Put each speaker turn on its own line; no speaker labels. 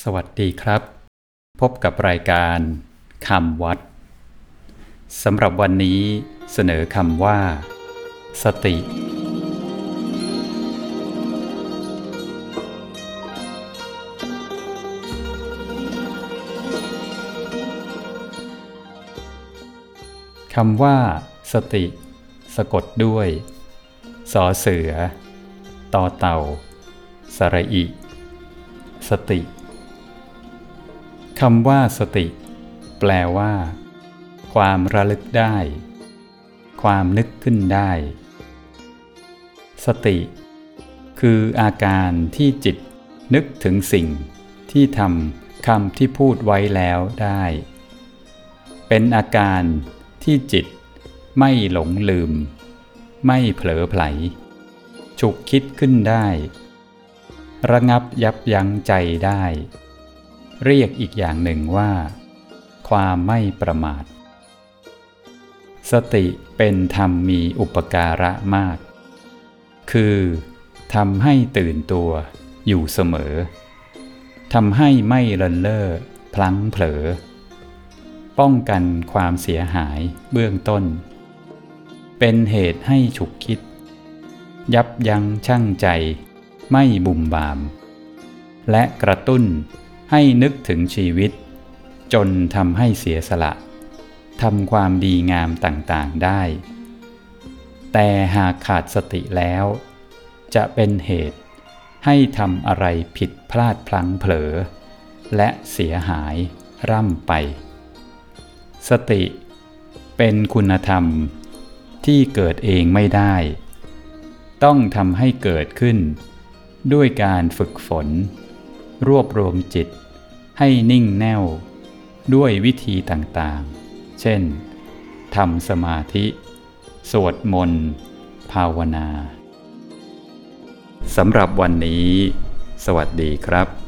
สวัสดีครับ พบกับรายการคำวัดสำหรับวันนี้เสนอคำว่า สติ คำว่า สติ สะกดด้วยสอเสือตอเต่า สระอิ สติ คำว่าสติ แปลว่า ความระลึกได้ ความนึกขึ้นได้ สติ คืออาการที่จิตนึกถึงสิ่งที่ทำคำที่พูดไว้แล้วได้ เป็นอาการที่จิตไม่หลงลืม ไม่เผลอไผล ฉุกคิดขึ้นได้ ระงับยับยั้งใจได้ เรียกอีกอย่างหนึ่งว่า ความไม่ประมาท สติเป็นธรรมมีอุปการะมาก คือทำให้ตื่นตัวอยู่เสมอทำให้ไม่เลินเล่อพลั้งเผลอ ป้องกันความเสียหายเบื้องต้น เป็นเหตุให้ฉุกคิด ยับยั้งชั่งใจ ไม่บุ่มบาม และกระตุ้น ให้นึกถึงชีวิต จนทำให้เสียสละทำความดีงามต่างๆได้ แต่หากขาดสติแล้ว จะเป็นเหตุให้ทำอะไรผิดพลาดพลั้งเผลอ และเสียหายร่ำไป สติเป็นคุณธรรมที่เกิดเองไม่ได้ ต้องทำให้เกิดขึ้นด้วยการฝึกฝน รวบรวมจิต ให้นิ่งแน่ว ด้วยวิธีต่างๆ เช่น ทำสมาธิ สวดมนต์ ภาวนา สำหรับวันนี้ สวัสดีครับ